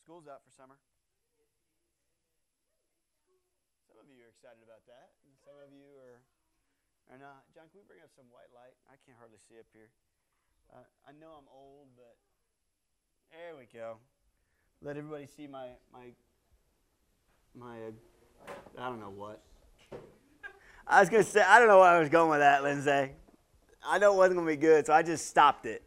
School's out for summer. Some of you are excited about that. and Some of you are, are not. John, can we bring up some white light? I can't hardly see up here. Uh, I know I'm old, but there we go. Let everybody see my my my. Uh, I don't know what. I was gonna say I don't know where I was going with that, Lindsay. I know it wasn't gonna be good, so I just stopped it.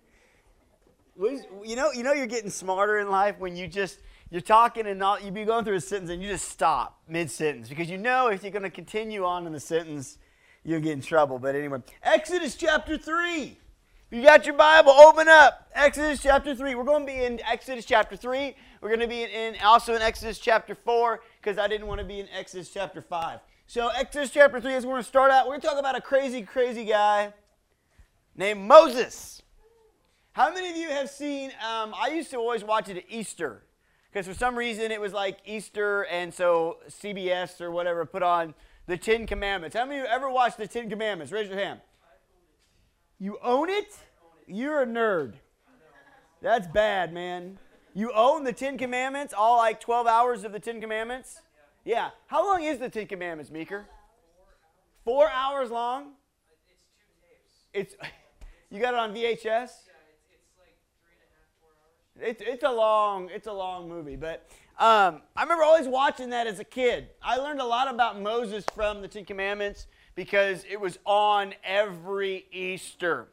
You know, you know, you're getting smarter in life when you just you're talking and not you be going through a sentence and you just stop mid sentence because you know if you're going to continue on in the sentence, you'll get in trouble. But anyway, Exodus chapter three. You got your Bible, open up Exodus chapter three. We're going to be in Exodus chapter three. We're going to be in also in Exodus chapter four because I didn't want to be in Exodus chapter five. So Exodus chapter three is we're going to start out. We're going to talk about a crazy, crazy guy named Moses. How many of you have seen? Um, I used to always watch it at Easter because for some reason it was like Easter, and so CBS or whatever put on the Ten Commandments. How many of you ever watched the Ten Commandments? Raise your hand. You own it? You're a nerd. That's bad, man. You own the Ten Commandments, all like 12 hours of the Ten Commandments? Yeah. How long is the Ten Commandments, Meeker? Four hours long? It's you got it on VHS? It's, it's a long it's a long movie, but um, I remember always watching that as a kid. I learned a lot about Moses from the Ten Commandments because it was on every Easter,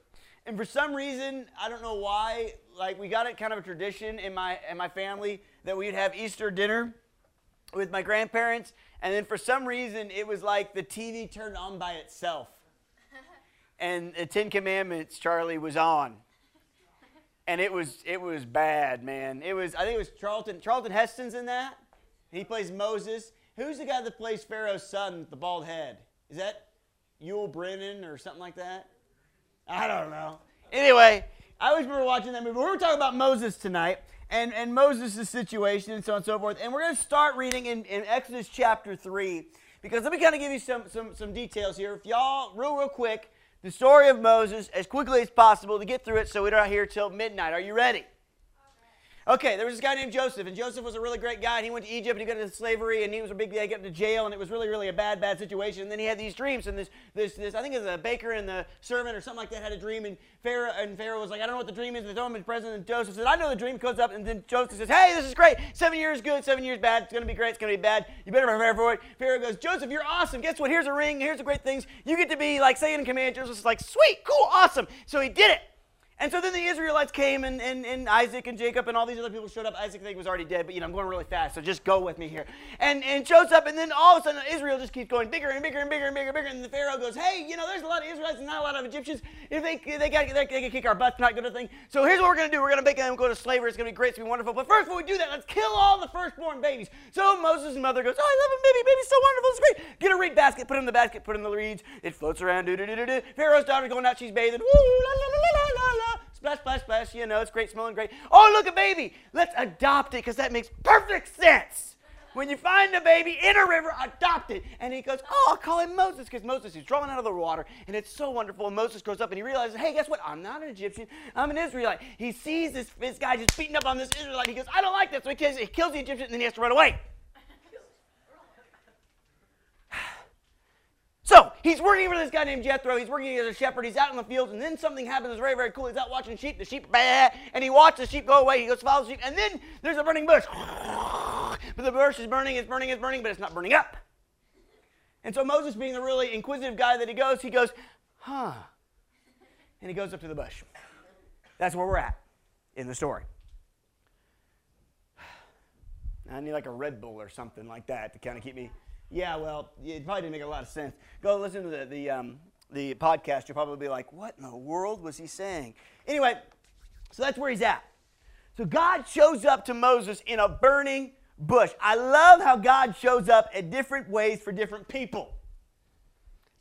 and for some reason I don't know why. Like we got it kind of a tradition in my in my family that we'd have Easter dinner with my grandparents, and then for some reason it was like the TV turned on by itself, and the Ten Commandments Charlie was on and it was it was bad, man. It was I think it was Charlton Charlton Heston's in that. He plays Moses. Who's the guy that plays Pharaoh's son the bald head? Is that Yul Brynner or something like that? I don't know. Anyway, I always remember watching that movie. We're talking about Moses tonight and, and Moses' situation and so on and so forth. And we're going to start reading in, in Exodus chapter 3 because let me kind of give you some, some, some details here. If y'all, real, real quick, the story of Moses as quickly as possible to get through it so we're not here till midnight. Are you ready? Okay, there was this guy named Joseph, and Joseph was a really great guy. And he went to Egypt, and he got into slavery, and he was a big guy, he got into jail, and it was really, really a bad, bad situation. And then he had these dreams, and this, this, this I think it was a baker and the servant or something like that had a dream, and Pharaoh, and Pharaoh was like, I don't know what the dream is. They told him his president, and Joseph said, I know the dream. Goes up, and then Joseph says, Hey, this is great. Seven years good, seven years bad. It's gonna be great. It's gonna be bad. You better prepare for it. Pharaoh goes, Joseph, you're awesome. Guess what? Here's a ring. Here's the great things. You get to be like saying in command. Joseph's like, Sweet, cool, awesome. So he did it. And so then the Israelites came, and, and, and Isaac and Jacob and all these other people showed up. Isaac, I think, was already dead, but you know, I'm going really fast, so just go with me here. And, and shows up, and then all of a sudden, Israel just keeps going bigger and bigger and bigger and bigger and bigger. And the Pharaoh goes, Hey, you know, there's a lot of Israelites and not a lot of Egyptians. If they, they, got, they, they can kick our butts, not good thing. So here's what we're going to do we're going to make them go to slavery. It's going to be great, it's going to be wonderful. But first, before we do that, let's kill all the firstborn babies. So Moses' mother goes, Oh, I love him, baby. Baby's so wonderful. It's great. Get a reed basket, put it in the basket, put it in the reeds. It floats around. Do, do, do, do, do. Pharaoh's daughter's going out, she's bathing. Woo, la, la, la, la, la, la. Splash, splash, splash. You know, it's great, smelling great. Oh, look, a baby. Let's adopt it because that makes perfect sense. When you find a baby in a river, adopt it. And he goes, Oh, I'll call him Moses because Moses is drawn out of the water and it's so wonderful. And Moses grows up and he realizes, Hey, guess what? I'm not an Egyptian. I'm an Israelite. He sees this, this guy just beating up on this Israelite. He goes, I don't like this. So he kills, he kills the Egyptian and then he has to run away. So he's working for this guy named Jethro. He's working as a shepherd. He's out in the fields, and then something happens that's very, very cool. He's out watching sheep. The sheep, bah, and he watches the sheep go away. He goes follow the sheep, and then there's a burning bush. But the bush is burning, it's burning, it's burning, but it's not burning up. And so Moses, being the really inquisitive guy that he goes, he goes, huh, and he goes up to the bush. That's where we're at in the story. I need like a Red Bull or something like that to kind of keep me. Yeah, well, it probably didn't make a lot of sense. Go listen to the the, um, the podcast. You'll probably be like, "What in the world was he saying?" Anyway, so that's where he's at. So God shows up to Moses in a burning bush. I love how God shows up at different ways for different people.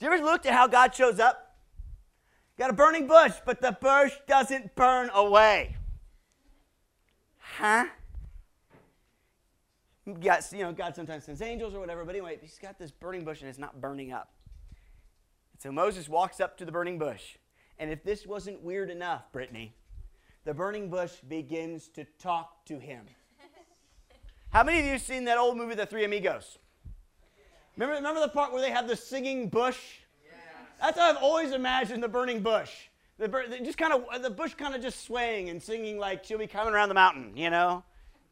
Have you ever looked at how God shows up? Got a burning bush, but the bush doesn't burn away. Huh? God, you know, God sometimes sends angels or whatever, but anyway, he's got this burning bush and it's not burning up. And so Moses walks up to the burning bush. And if this wasn't weird enough, Brittany, the burning bush begins to talk to him. How many of you have seen that old movie, The Three Amigos? Remember, remember the part where they have the singing bush? That's how I've always imagined the burning bush. The, just kind of the bush kind of just swaying and singing like she'll be coming around the mountain, you know?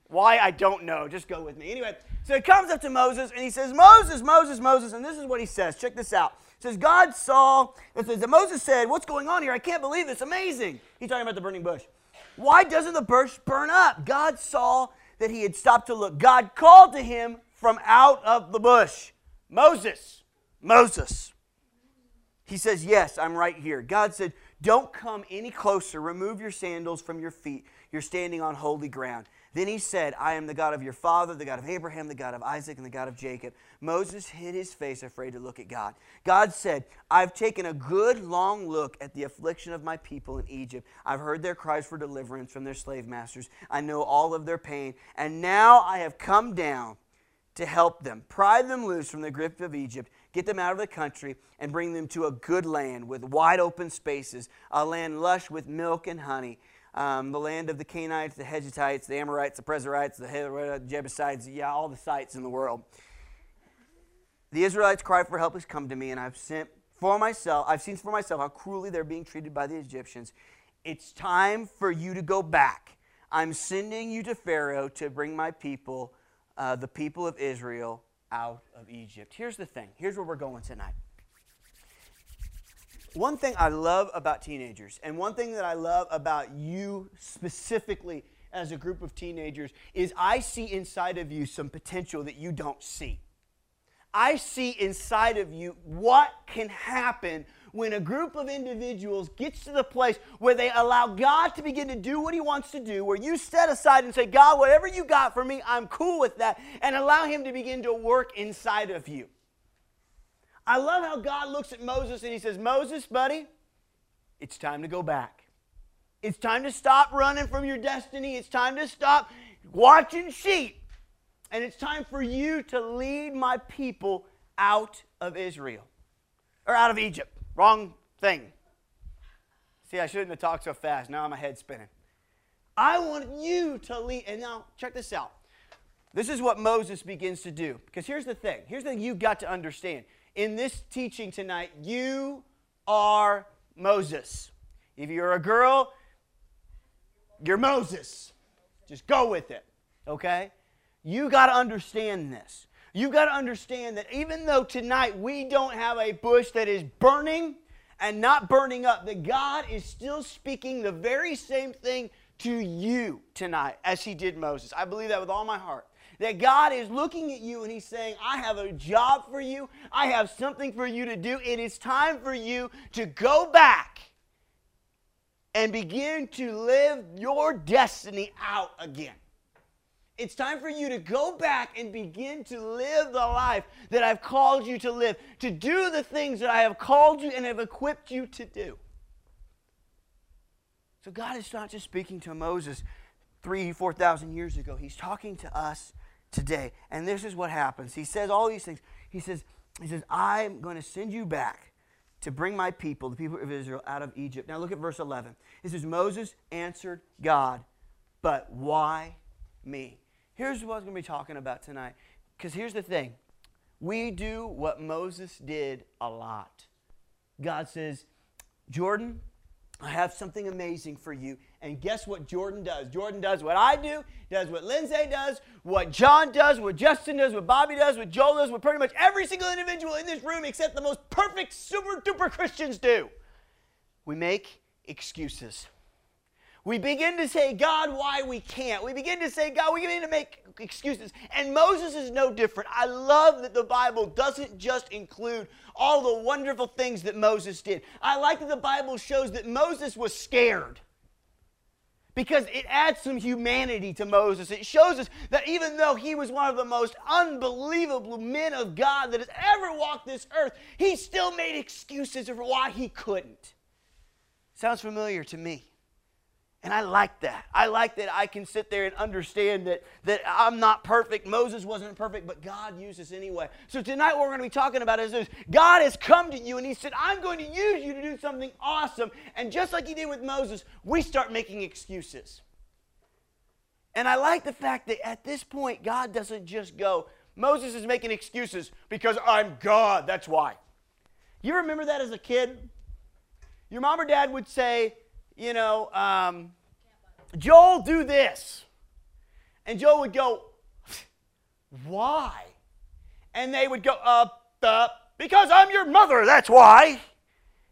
Why I don't know. Just go with me. Anyway, so he comes up to Moses and he says, Moses, Moses, Moses, and this is what he says. Check this out. Says, God saw, it says that Moses said, What's going on here? I can't believe this. Amazing. He's talking about the burning bush. Why doesn't the bush burn up? God saw that he had stopped to look. God called to him from out of the bush. Moses, Moses. He says, Yes, I'm right here. God said, Don't come any closer. Remove your sandals from your feet. You're standing on holy ground. Then he said, I am the God of your father, the God of Abraham, the God of Isaac, and the God of Jacob. Moses hid his face, afraid to look at God. God said, I've taken a good long look at the affliction of my people in Egypt. I've heard their cries for deliverance from their slave masters. I know all of their pain. And now I have come down to help them, pry them loose from the grip of Egypt, get them out of the country, and bring them to a good land with wide open spaces, a land lush with milk and honey um, the land of the Canaanites, the Hegetites, the Amorites, the Perizzites, the Jebusites, yeah, all the sites in the world. The Israelites cry for help has come to me, and I've sent for myself, I've seen for myself how cruelly they're being treated by the Egyptians. It's time for you to go back. I'm sending you to Pharaoh to bring my people, uh, the people of Israel, out of Egypt. Here's the thing. Here's where we're going tonight. One thing I love about teenagers, and one thing that I love about you specifically as a group of teenagers, is I see inside of you some potential that you don't see. I see inside of you what can happen when a group of individuals gets to the place where they allow God to begin to do what He wants to do, where you set aside and say, God, whatever you got for me, I'm cool with that, and allow Him to begin to work inside of you. I love how God looks at Moses and he says, Moses, buddy, it's time to go back. It's time to stop running from your destiny. It's time to stop watching sheep. And it's time for you to lead my people out of Israel or out of Egypt. Wrong thing. See, I shouldn't have talked so fast. Now my head spinning. I want you to lead. And now, check this out. This is what Moses begins to do. Because here's the thing. Here's the thing you've got to understand in this teaching tonight, you are Moses. If you're a girl, you're Moses. Just go with it, okay? You got to understand this. You got to understand that even though tonight we don't have a bush that is burning and not burning up, that God is still speaking the very same thing to you tonight as he did Moses. I believe that with all my heart. That God is looking at you and He's saying, I have a job for you. I have something for you to do. It is time for you to go back and begin to live your destiny out again. It's time for you to go back and begin to live the life that I've called you to live, to do the things that I have called you and have equipped you to do. So God is not just speaking to Moses three, 4,000 years ago. He's talking to us today. And this is what happens. He says all these things. He says, he says, I'm going to send you back to bring my people, the people of Israel, out of Egypt. Now look at verse 11. It says, Moses answered God, but why me? Here's what I'm going to be talking about tonight. Because here's the thing we do what Moses did a lot. God says, Jordan, I have something amazing for you. And guess what Jordan does? Jordan does what I do, does what Lindsay does, what John does, what Justin does, what Bobby does, what Joel does, what pretty much every single individual in this room except the most perfect super duper Christians do. We make excuses. We begin to say, God, why we can't. We begin to say, God, we begin to make excuses. And Moses is no different. I love that the Bible doesn't just include all the wonderful things that Moses did. I like that the Bible shows that Moses was scared because it adds some humanity to Moses. It shows us that even though he was one of the most unbelievable men of God that has ever walked this earth, he still made excuses for why he couldn't. Sounds familiar to me. And I like that. I like that I can sit there and understand that, that I'm not perfect. Moses wasn't perfect, but God uses anyway. So tonight what we're going to be talking about is this. God has come to you and he said, I'm going to use you to do something awesome. And just like he did with Moses, we start making excuses. And I like the fact that at this point, God doesn't just go, Moses is making excuses because I'm God. That's why. You remember that as a kid? Your mom or dad would say, you know, um, Joel, do this. And Joel would go, why? And they would go, up, up, because I'm your mother, that's why.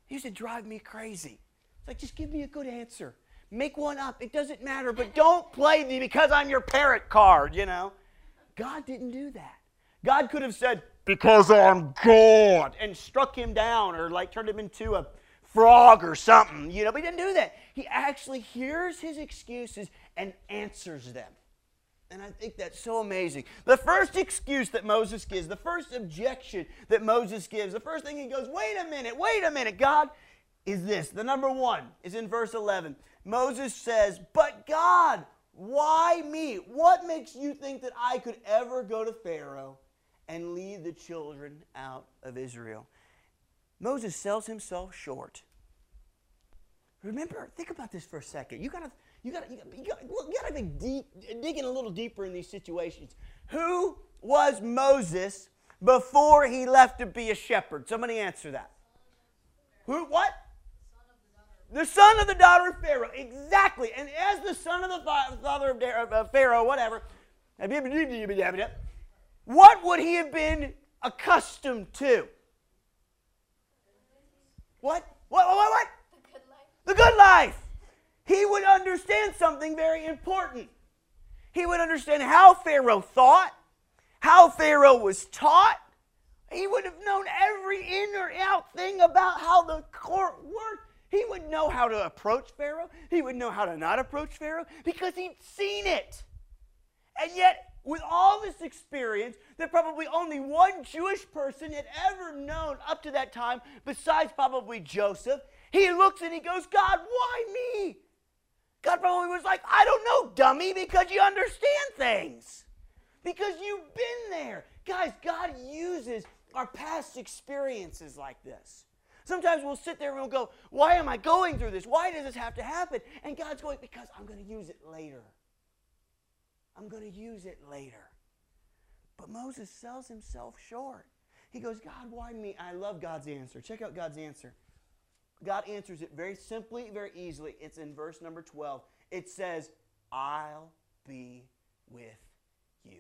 He used to drive me crazy. It's like, just give me a good answer. Make one up. It doesn't matter, but don't play the because I'm your parrot card, you know. God didn't do that. God could have said, because I'm God, and struck him down or like turned him into a frog or something, you know, but he didn't do that. He actually hears his excuses and answers them. And I think that's so amazing. The first excuse that Moses gives, the first objection that Moses gives, the first thing he goes, wait a minute, wait a minute, God, is this. The number one is in verse 11. Moses says, But God, why me? What makes you think that I could ever go to Pharaoh and lead the children out of Israel? Moses sells himself short. Remember, think about this for a second. You gotta, you gotta, you gotta, you gotta, you gotta be deep, digging a little deeper in these situations. Who was Moses before he left to be a shepherd? Somebody answer that. Who? What? The son of the daughter of Pharaoh. Exactly. And as the son of the father of Pharaoh, whatever, what would he have been accustomed to? What? What? What? What? The good life. He would understand something very important. He would understand how Pharaoh thought, how Pharaoh was taught. He would have known every in or out thing about how the court worked. He would know how to approach Pharaoh. He would know how to not approach Pharaoh because he'd seen it. And yet, with all this experience that probably only one Jewish person had ever known up to that time, besides probably Joseph, he looks and he goes, God, why me? God probably was like, I don't know, dummy, because you understand things. Because you've been there. Guys, God uses our past experiences like this. Sometimes we'll sit there and we'll go, Why am I going through this? Why does this have to happen? And God's going, Because I'm going to use it later. I'm going to use it later. But Moses sells himself short. He goes, God, why me? I love God's answer. Check out God's answer. God answers it very simply, very easily. It's in verse number 12. It says, I'll be with you.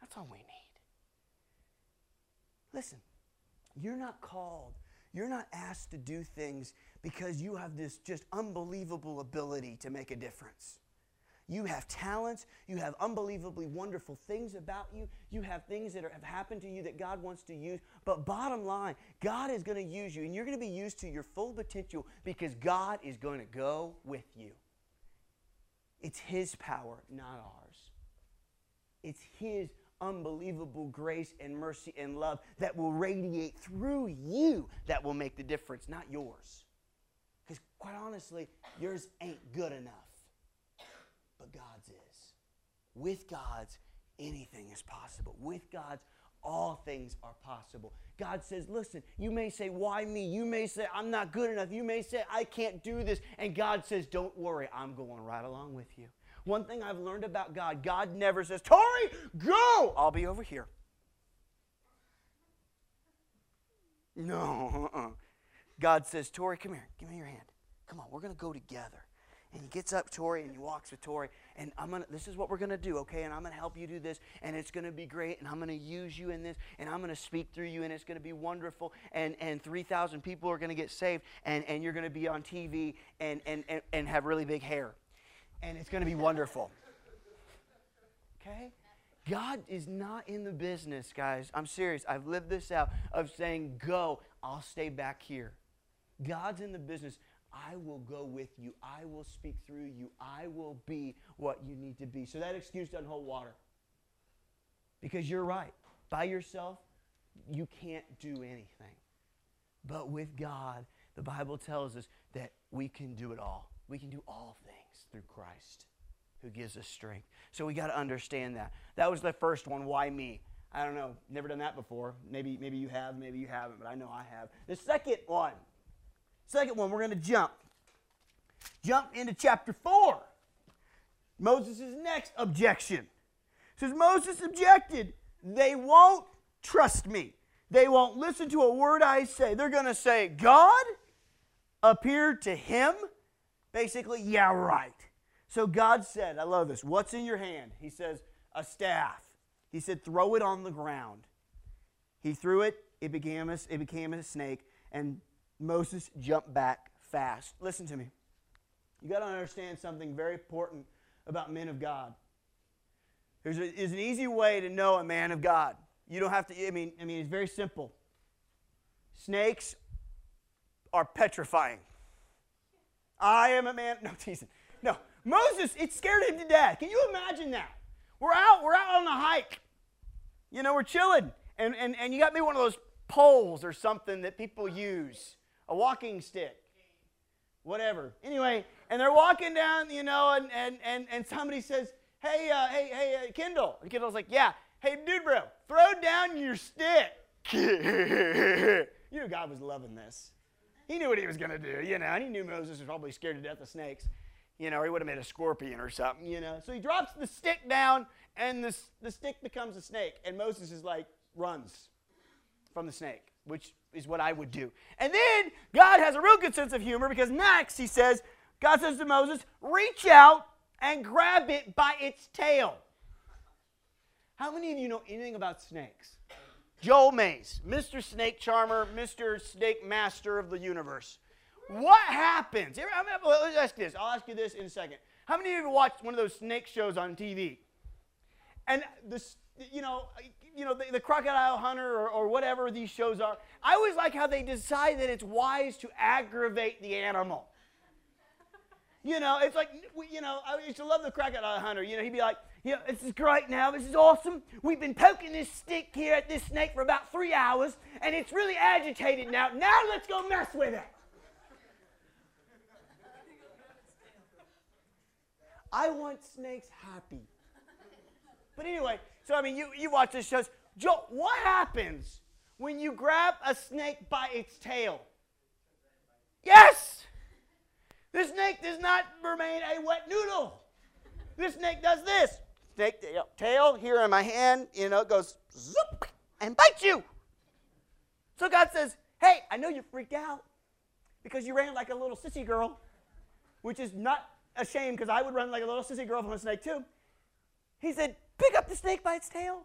That's all we need. Listen, you're not called, you're not asked to do things because you have this just unbelievable ability to make a difference. You have talents. You have unbelievably wonderful things about you. You have things that are, have happened to you that God wants to use. But bottom line, God is going to use you, and you're going to be used to your full potential because God is going to go with you. It's His power, not ours. It's His unbelievable grace and mercy and love that will radiate through you that will make the difference, not yours. Because quite honestly, yours ain't good enough but God's is. With God's, anything is possible. With God's, all things are possible. God says, listen, you may say, why me? You may say, I'm not good enough. You may say, I can't do this. And God says, don't worry, I'm going right along with you. One thing I've learned about God, God never says, Tori, go! I'll be over here. No, uh-uh. God says, Tori, come here. Give me your hand. Come on, we're going to go together. And he gets up Tori and he walks with Tori. And I'm gonna this is what we're gonna do, okay? And I'm gonna help you do this, and it's gonna be great, and I'm gonna use you in this, and I'm gonna speak through you, and it's gonna be wonderful, and and three thousand people are gonna get saved, and, and you're gonna be on TV and, and, and, and have really big hair. And it's gonna be wonderful. Okay? God is not in the business, guys. I'm serious. I've lived this out of saying, go, I'll stay back here. God's in the business I will go with you. I will speak through you. I will be what you need to be. So that excuse doesn't hold water. Because you're right. By yourself, you can't do anything. But with God, the Bible tells us that we can do it all. We can do all things through Christ who gives us strength. So we got to understand that. That was the first one. Why me? I don't know. Never done that before. Maybe, maybe you have, maybe you haven't, but I know I have. The second one Second one, we're going to jump. Jump into chapter 4. Moses' next objection. says Moses objected, they won't trust me. They won't listen to a word I say. They're going to say, God appeared to him? Basically, yeah, right. So God said, I love this, what's in your hand? He says, a staff. He said, throw it on the ground. He threw it, it became a, it became a snake, and Moses jumped back fast. Listen to me. You got to understand something very important about men of God. There's, a, there's an easy way to know a man of God. You don't have to, I mean, I mean, it's very simple. Snakes are petrifying. I am a man. No, teasing. No, Moses, it scared him to death. Can you imagine that? We're out, we're out on a hike. You know, we're chilling. And, and, and you got me one of those poles or something that people use, a walking stick, whatever. Anyway, and they're walking down, you know, and, and, and, and somebody says, hey, uh, hey, hey, uh, Kendall. And Kendall's like, yeah, hey, dude, bro, throw down your stick. you know, God was loving this. He knew what he was going to do, you know, and he knew Moses was probably scared to death of snakes, you know, or he would have made a scorpion or something, you know. So he drops the stick down, and the, the stick becomes a snake, and Moses is like, runs from the snake, which is what I would do. And then God has a real good sense of humor because next he says, God says to Moses, reach out and grab it by its tail. How many of you know anything about snakes? Joel Mays, Mr. Snake Charmer, Mr. Snake Master of the universe. What happens? Let's ask this. I'll ask you this in a second. How many of you watched one of those snake shows on TV? And the, you know, you know, the, the crocodile hunter or, or whatever these shows are. I always like how they decide that it's wise to aggravate the animal. You know, it's like, you know, I used to love the crocodile hunter. You know, he'd be like, yeah, this is great now. This is awesome. We've been poking this stick here at this snake for about three hours, and it's really agitated now. Now let's go mess with it. I want snakes happy. But anyway, so I mean, you, you watch this shows. Joe, what happens when you grab a snake by its tail? Yes! This snake does not remain a wet noodle. This snake does this. Snake tail here in my hand, you know, it goes zoop and bites you. So God says, Hey, I know you freaked out because you ran like a little sissy girl, which is not a shame because I would run like a little sissy girl from a snake too. He said, Pick up the snake by its tail.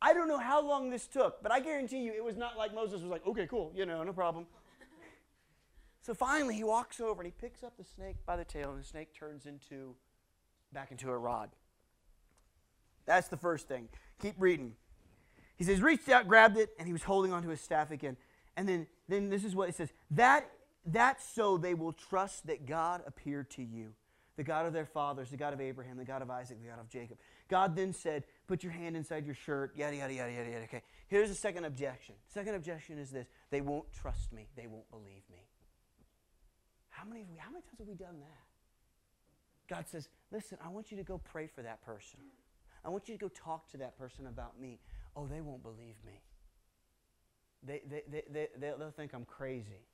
I don't know how long this took, but I guarantee you it was not like Moses was like, okay, cool, you know, no problem. so finally he walks over and he picks up the snake by the tail, and the snake turns into back into a rod. That's the first thing. Keep reading. He says, reached out, grabbed it, and he was holding onto his staff again. And then, then this is what it says. That that's so they will trust that God appeared to you the God of their fathers, the God of Abraham, the God of Isaac, the God of Jacob. God then said, Put your hand inside your shirt, yada, yada, yada, yada, yada. Okay, here's the second objection. Second objection is this they won't trust me, they won't believe me. How many, we, how many times have we done that? God says, Listen, I want you to go pray for that person. I want you to go talk to that person about me. Oh, they won't believe me. They, they, they, they, they'll think I'm crazy.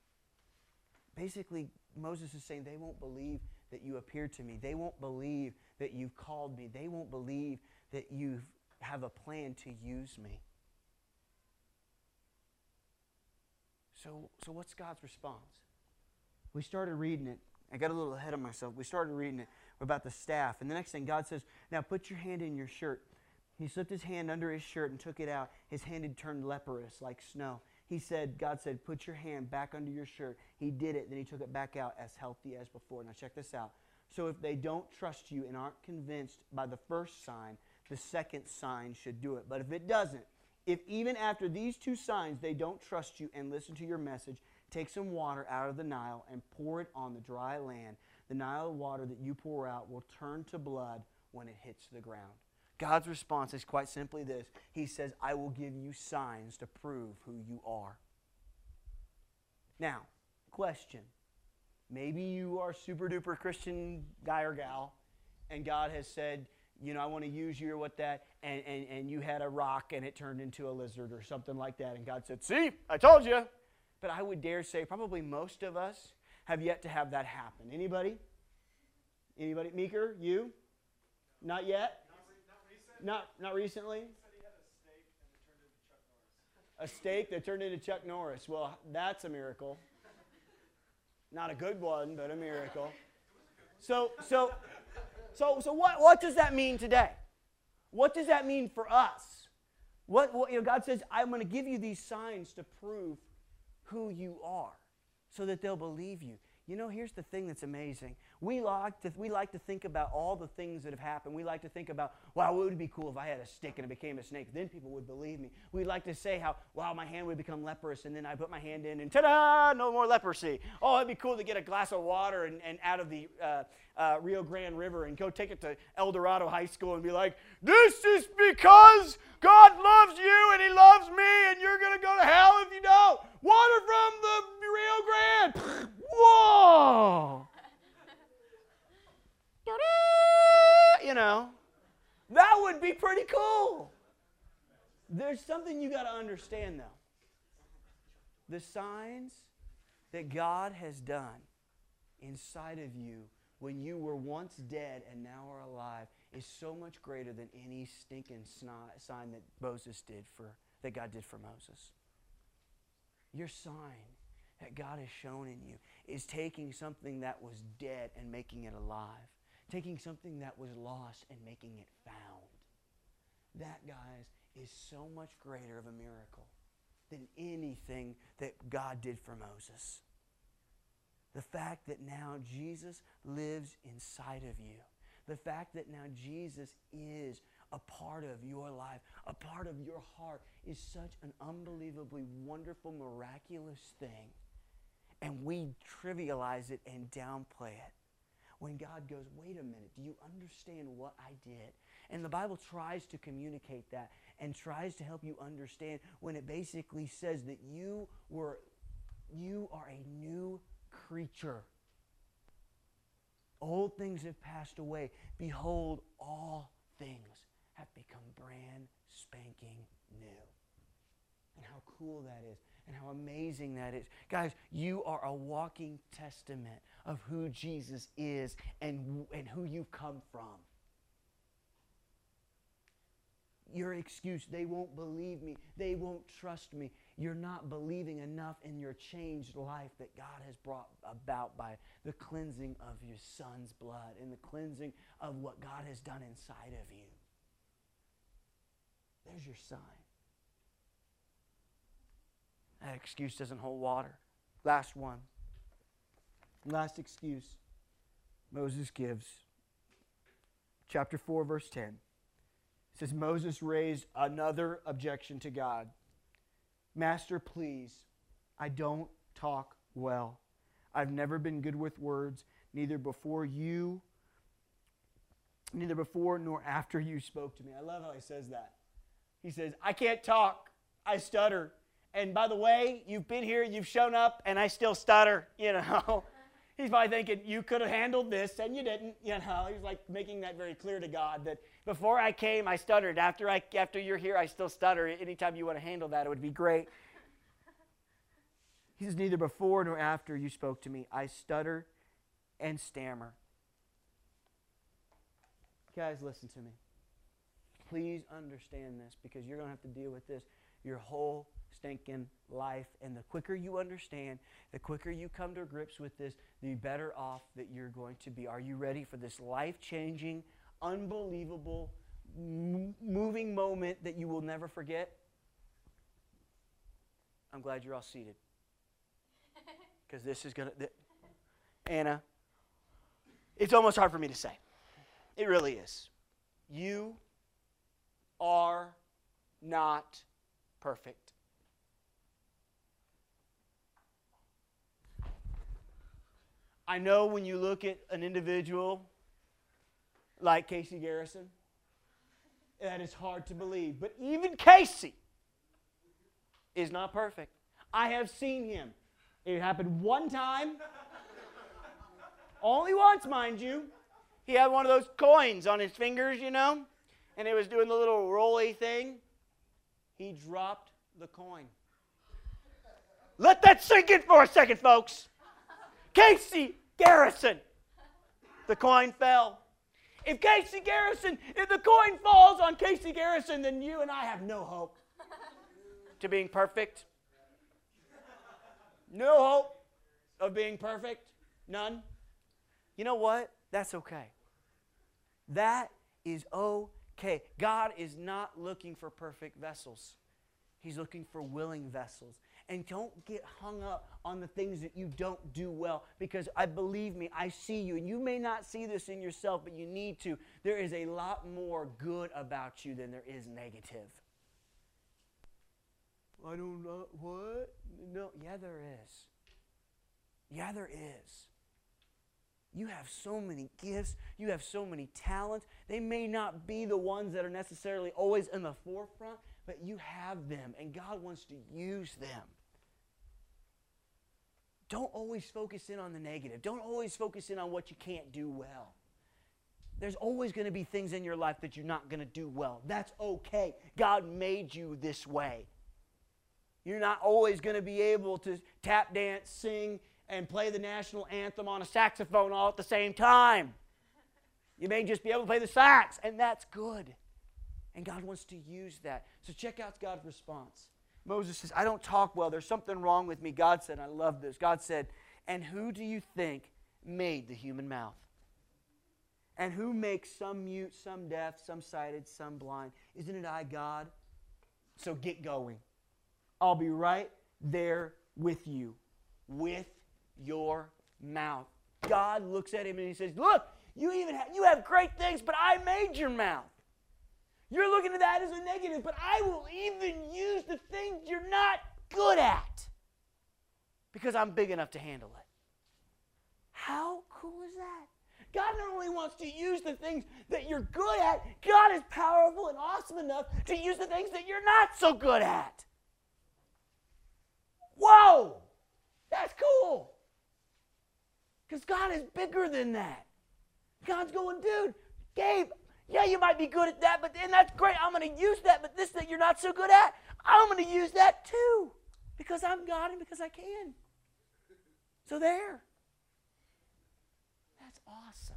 Basically, Moses is saying they won't believe that you appeared to me. They won't believe that you've called me. They won't believe that you have a plan to use me. So, so what's God's response? We started reading it. I got a little ahead of myself. We started reading it about the staff. And the next thing, God says, Now put your hand in your shirt. He slipped his hand under his shirt and took it out. His hand had turned leprous like snow. He said, God said, put your hand back under your shirt. He did it. Then he took it back out as healthy as before. Now, check this out. So, if they don't trust you and aren't convinced by the first sign, the second sign should do it. But if it doesn't, if even after these two signs they don't trust you and listen to your message, take some water out of the Nile and pour it on the dry land. The Nile water that you pour out will turn to blood when it hits the ground. God's response is quite simply this He says, I will give you signs to prove who you are. Now, question. Maybe you are super duper Christian guy or gal, and God has said, you know, I want to use you or what that, and, and, and you had a rock and it turned into a lizard or something like that. And God said, See, I told you. But I would dare say probably most of us have yet to have that happen. Anybody? Anybody? Meeker, you? Not yet? Not, not recently? A steak that turned into Chuck Norris. Well, that's a miracle. Not a good one, but a miracle. So, so, so, so what, what does that mean today? What does that mean for us? What, what you know, God says, I'm going to give you these signs to prove who you are so that they'll believe you. You know, here's the thing that's amazing. We like, to, we like to think about all the things that have happened. We like to think about, wow, it would be cool if I had a stick and it became a snake. Then people would believe me. We like to say how, wow, my hand would become leprous and then I put my hand in and ta da, no more leprosy. Oh, it'd be cool to get a glass of water and, and out of the uh, uh, Rio Grande River and go take it to El Dorado High School and be like, this is because God loves you and He loves me and you're going to go to hell if you don't. Water from the Rio Grande. Whoa! you know, that would be pretty cool. There's something you got to understand, though. The signs that God has done inside of you when you were once dead and now are alive is so much greater than any stinking sign that Moses did for that God did for Moses. Your sign that God has shown in you is taking something that was dead and making it alive, taking something that was lost and making it found. That, guys, is so much greater of a miracle than anything that God did for Moses. The fact that now Jesus lives inside of you. The fact that now Jesus is a part of your life, a part of your heart, is such an unbelievably wonderful, miraculous thing and we trivialize it and downplay it. When God goes, wait a minute, do you understand what I did? And the Bible tries to communicate that and tries to help you understand when it basically says that you were you are a new creature. Old things have passed away. Behold, all things have become brand spanking new. And how cool that is and how amazing that is. Guys, you are a walking testament of who Jesus is and, and who you've come from. Your excuse, they won't believe me, they won't trust me. You're not believing enough in your changed life that God has brought about by the cleansing of your son's blood and the cleansing of what God has done inside of you. There's your sign. That excuse doesn't hold water. Last one. Last excuse Moses gives. Chapter 4, verse 10. It says, Moses raised another objection to God. Master, please, I don't talk well. I've never been good with words, neither before you, neither before nor after you spoke to me. I love how he says that. He says, I can't talk. I stutter. And by the way, you've been here, you've shown up, and I still stutter, you know. He's probably thinking, you could have handled this, and you didn't, you know. He's like making that very clear to God that before I came, I stuttered. After, I, after you're here, I still stutter. Anytime you want to handle that, it would be great. He says, Neither before nor after you spoke to me, I stutter and stammer. Guys, listen to me. Please understand this because you're going to have to deal with this your whole stinking life. And the quicker you understand, the quicker you come to grips with this, the better off that you're going to be. Are you ready for this life changing, unbelievable, m- moving moment that you will never forget? I'm glad you're all seated. Because this is going to. Th- Anna, it's almost hard for me to say. It really is. You are not perfect. I know when you look at an individual like Casey Garrison, that is hard to believe. But even Casey is not perfect. I have seen him. It happened one time, only once, mind you. He had one of those coins on his fingers, you know, and it was doing the little rolly thing. He dropped the coin. Let that sink in for a second, folks. Casey Garrison. The coin fell. if Casey Garrison, if the coin falls on Casey Garrison, then you and I have no hope to being perfect. No hope of being perfect. None. You know what? That's okay. That is okay. God is not looking for perfect vessels, He's looking for willing vessels. And don't get hung up on the things that you don't do well because I believe me, I see you. And you may not see this in yourself, but you need to. There is a lot more good about you than there is negative. I don't know. What? No, yeah, there is. Yeah, there is. You have so many gifts. You have so many talents. They may not be the ones that are necessarily always in the forefront, but you have them, and God wants to use them. Don't always focus in on the negative. Don't always focus in on what you can't do well. There's always going to be things in your life that you're not going to do well. That's okay. God made you this way. You're not always going to be able to tap dance, sing, and play the national anthem on a saxophone all at the same time. You may just be able to play the sax, and that's good. And God wants to use that. So check out God's response. Moses says, I don't talk well. There's something wrong with me. God said, I love this. God said, And who do you think made the human mouth? And who makes some mute, some deaf, some sighted, some blind? Isn't it I, God? So get going. I'll be right there with you, with your mouth. God looks at him and he says, Look, you even have, you have great things, but I made your mouth. You're looking at that as a negative, but I will even use the things you're not good at because I'm big enough to handle it. How cool is that? God not only wants to use the things that you're good at, God is powerful and awesome enough to use the things that you're not so good at. Whoa! That's cool. Because God is bigger than that. God's going, dude, Gabe, yeah, you might be good at that, but and that's great. I'm going to use that, but this that you're not so good at, I'm going to use that too because I'm God and because I can. So there. That's awesome.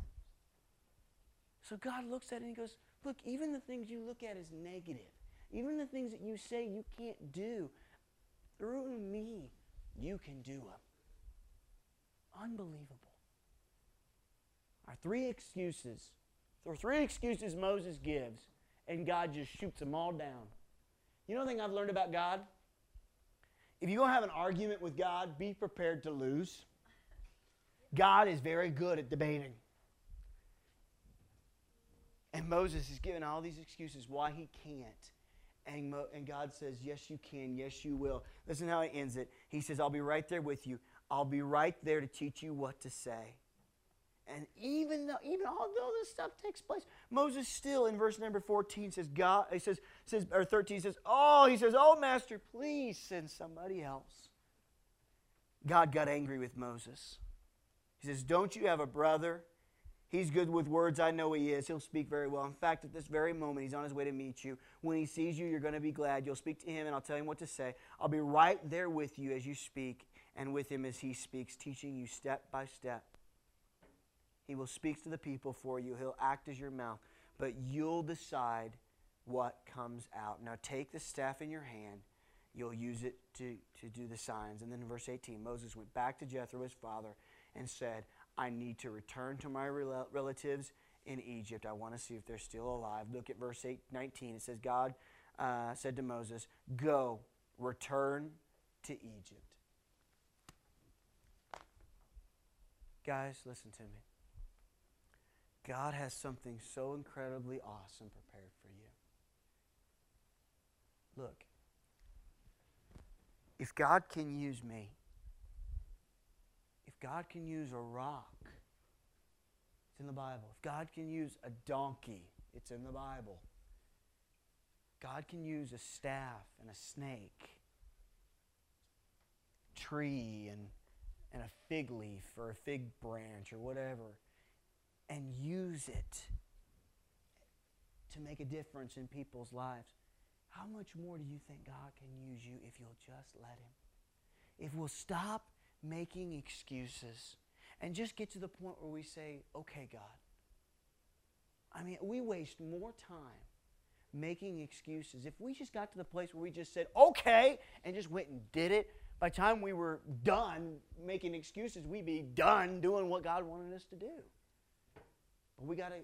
So God looks at it and he goes, Look, even the things you look at as negative, even the things that you say you can't do, through me, you can do them. Unbelievable. Our three excuses there are three excuses Moses gives, and God just shoots them all down. You know the thing I've learned about God? If you're going to have an argument with God, be prepared to lose. God is very good at debating. And Moses is giving all these excuses why he can't. And, Mo, and God says, Yes, you can. Yes, you will. Listen how he ends it. He says, I'll be right there with you. I'll be right there to teach you what to say. And even though, even although this stuff takes place, Moses still in verse number 14 says, God, he says, says, or 13 says, Oh, he says, Oh, Master, please send somebody else. God got angry with Moses. He says, Don't you have a brother? He's good with words. I know he is. He'll speak very well. In fact, at this very moment, he's on his way to meet you. When he sees you, you're going to be glad. You'll speak to him, and I'll tell him what to say. I'll be right there with you as you speak, and with him as he speaks, teaching you step by step he will speak to the people for you. He'll act as your mouth. But you'll decide what comes out. Now take the staff in your hand. You'll use it to, to do the signs. And then in verse 18, Moses went back to Jethro, his father, and said, I need to return to my rel- relatives in Egypt. I want to see if they're still alive. Look at verse 8, 19. It says, God uh, said to Moses, Go, return to Egypt. Guys, listen to me. God has something so incredibly awesome prepared for you. Look, if God can use me, if God can use a rock, it's in the Bible. If God can use a donkey, it's in the Bible. God can use a staff and a snake, tree and, and a fig leaf or a fig branch or whatever and use it to make a difference in people's lives, how much more do you think God can use you if you'll just let Him? If we'll stop making excuses and just get to the point where we say, okay, God, I mean, we waste more time making excuses. If we just got to the place where we just said, okay, and just went and did it, by the time we were done making excuses, we'd be done doing what God wanted us to do. But we got to,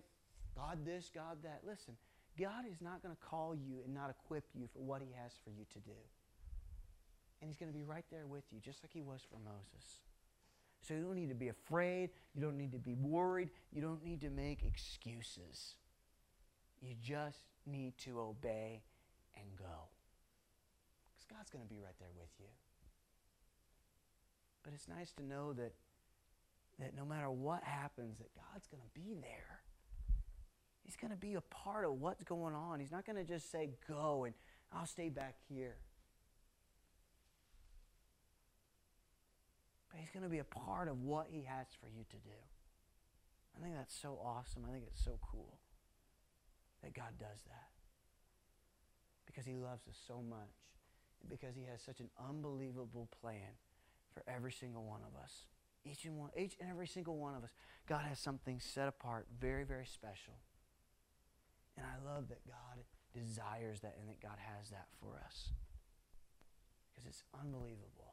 God this, God that. Listen, God is not going to call you and not equip you for what He has for you to do. And He's going to be right there with you, just like He was for Moses. So you don't need to be afraid. You don't need to be worried. You don't need to make excuses. You just need to obey and go. Because God's going to be right there with you. But it's nice to know that, that no matter what happens, that God's going to be there. He's going to be a part of what's going on. He's not going to just say, go, and I'll stay back here. But He's going to be a part of what He has for you to do. I think that's so awesome. I think it's so cool that God does that. Because He loves us so much. And because He has such an unbelievable plan for every single one of us. Each and, one, each and every single one of us. God has something set apart, very, very special. And I love that God desires that and that God has that for us. Because it's unbelievable.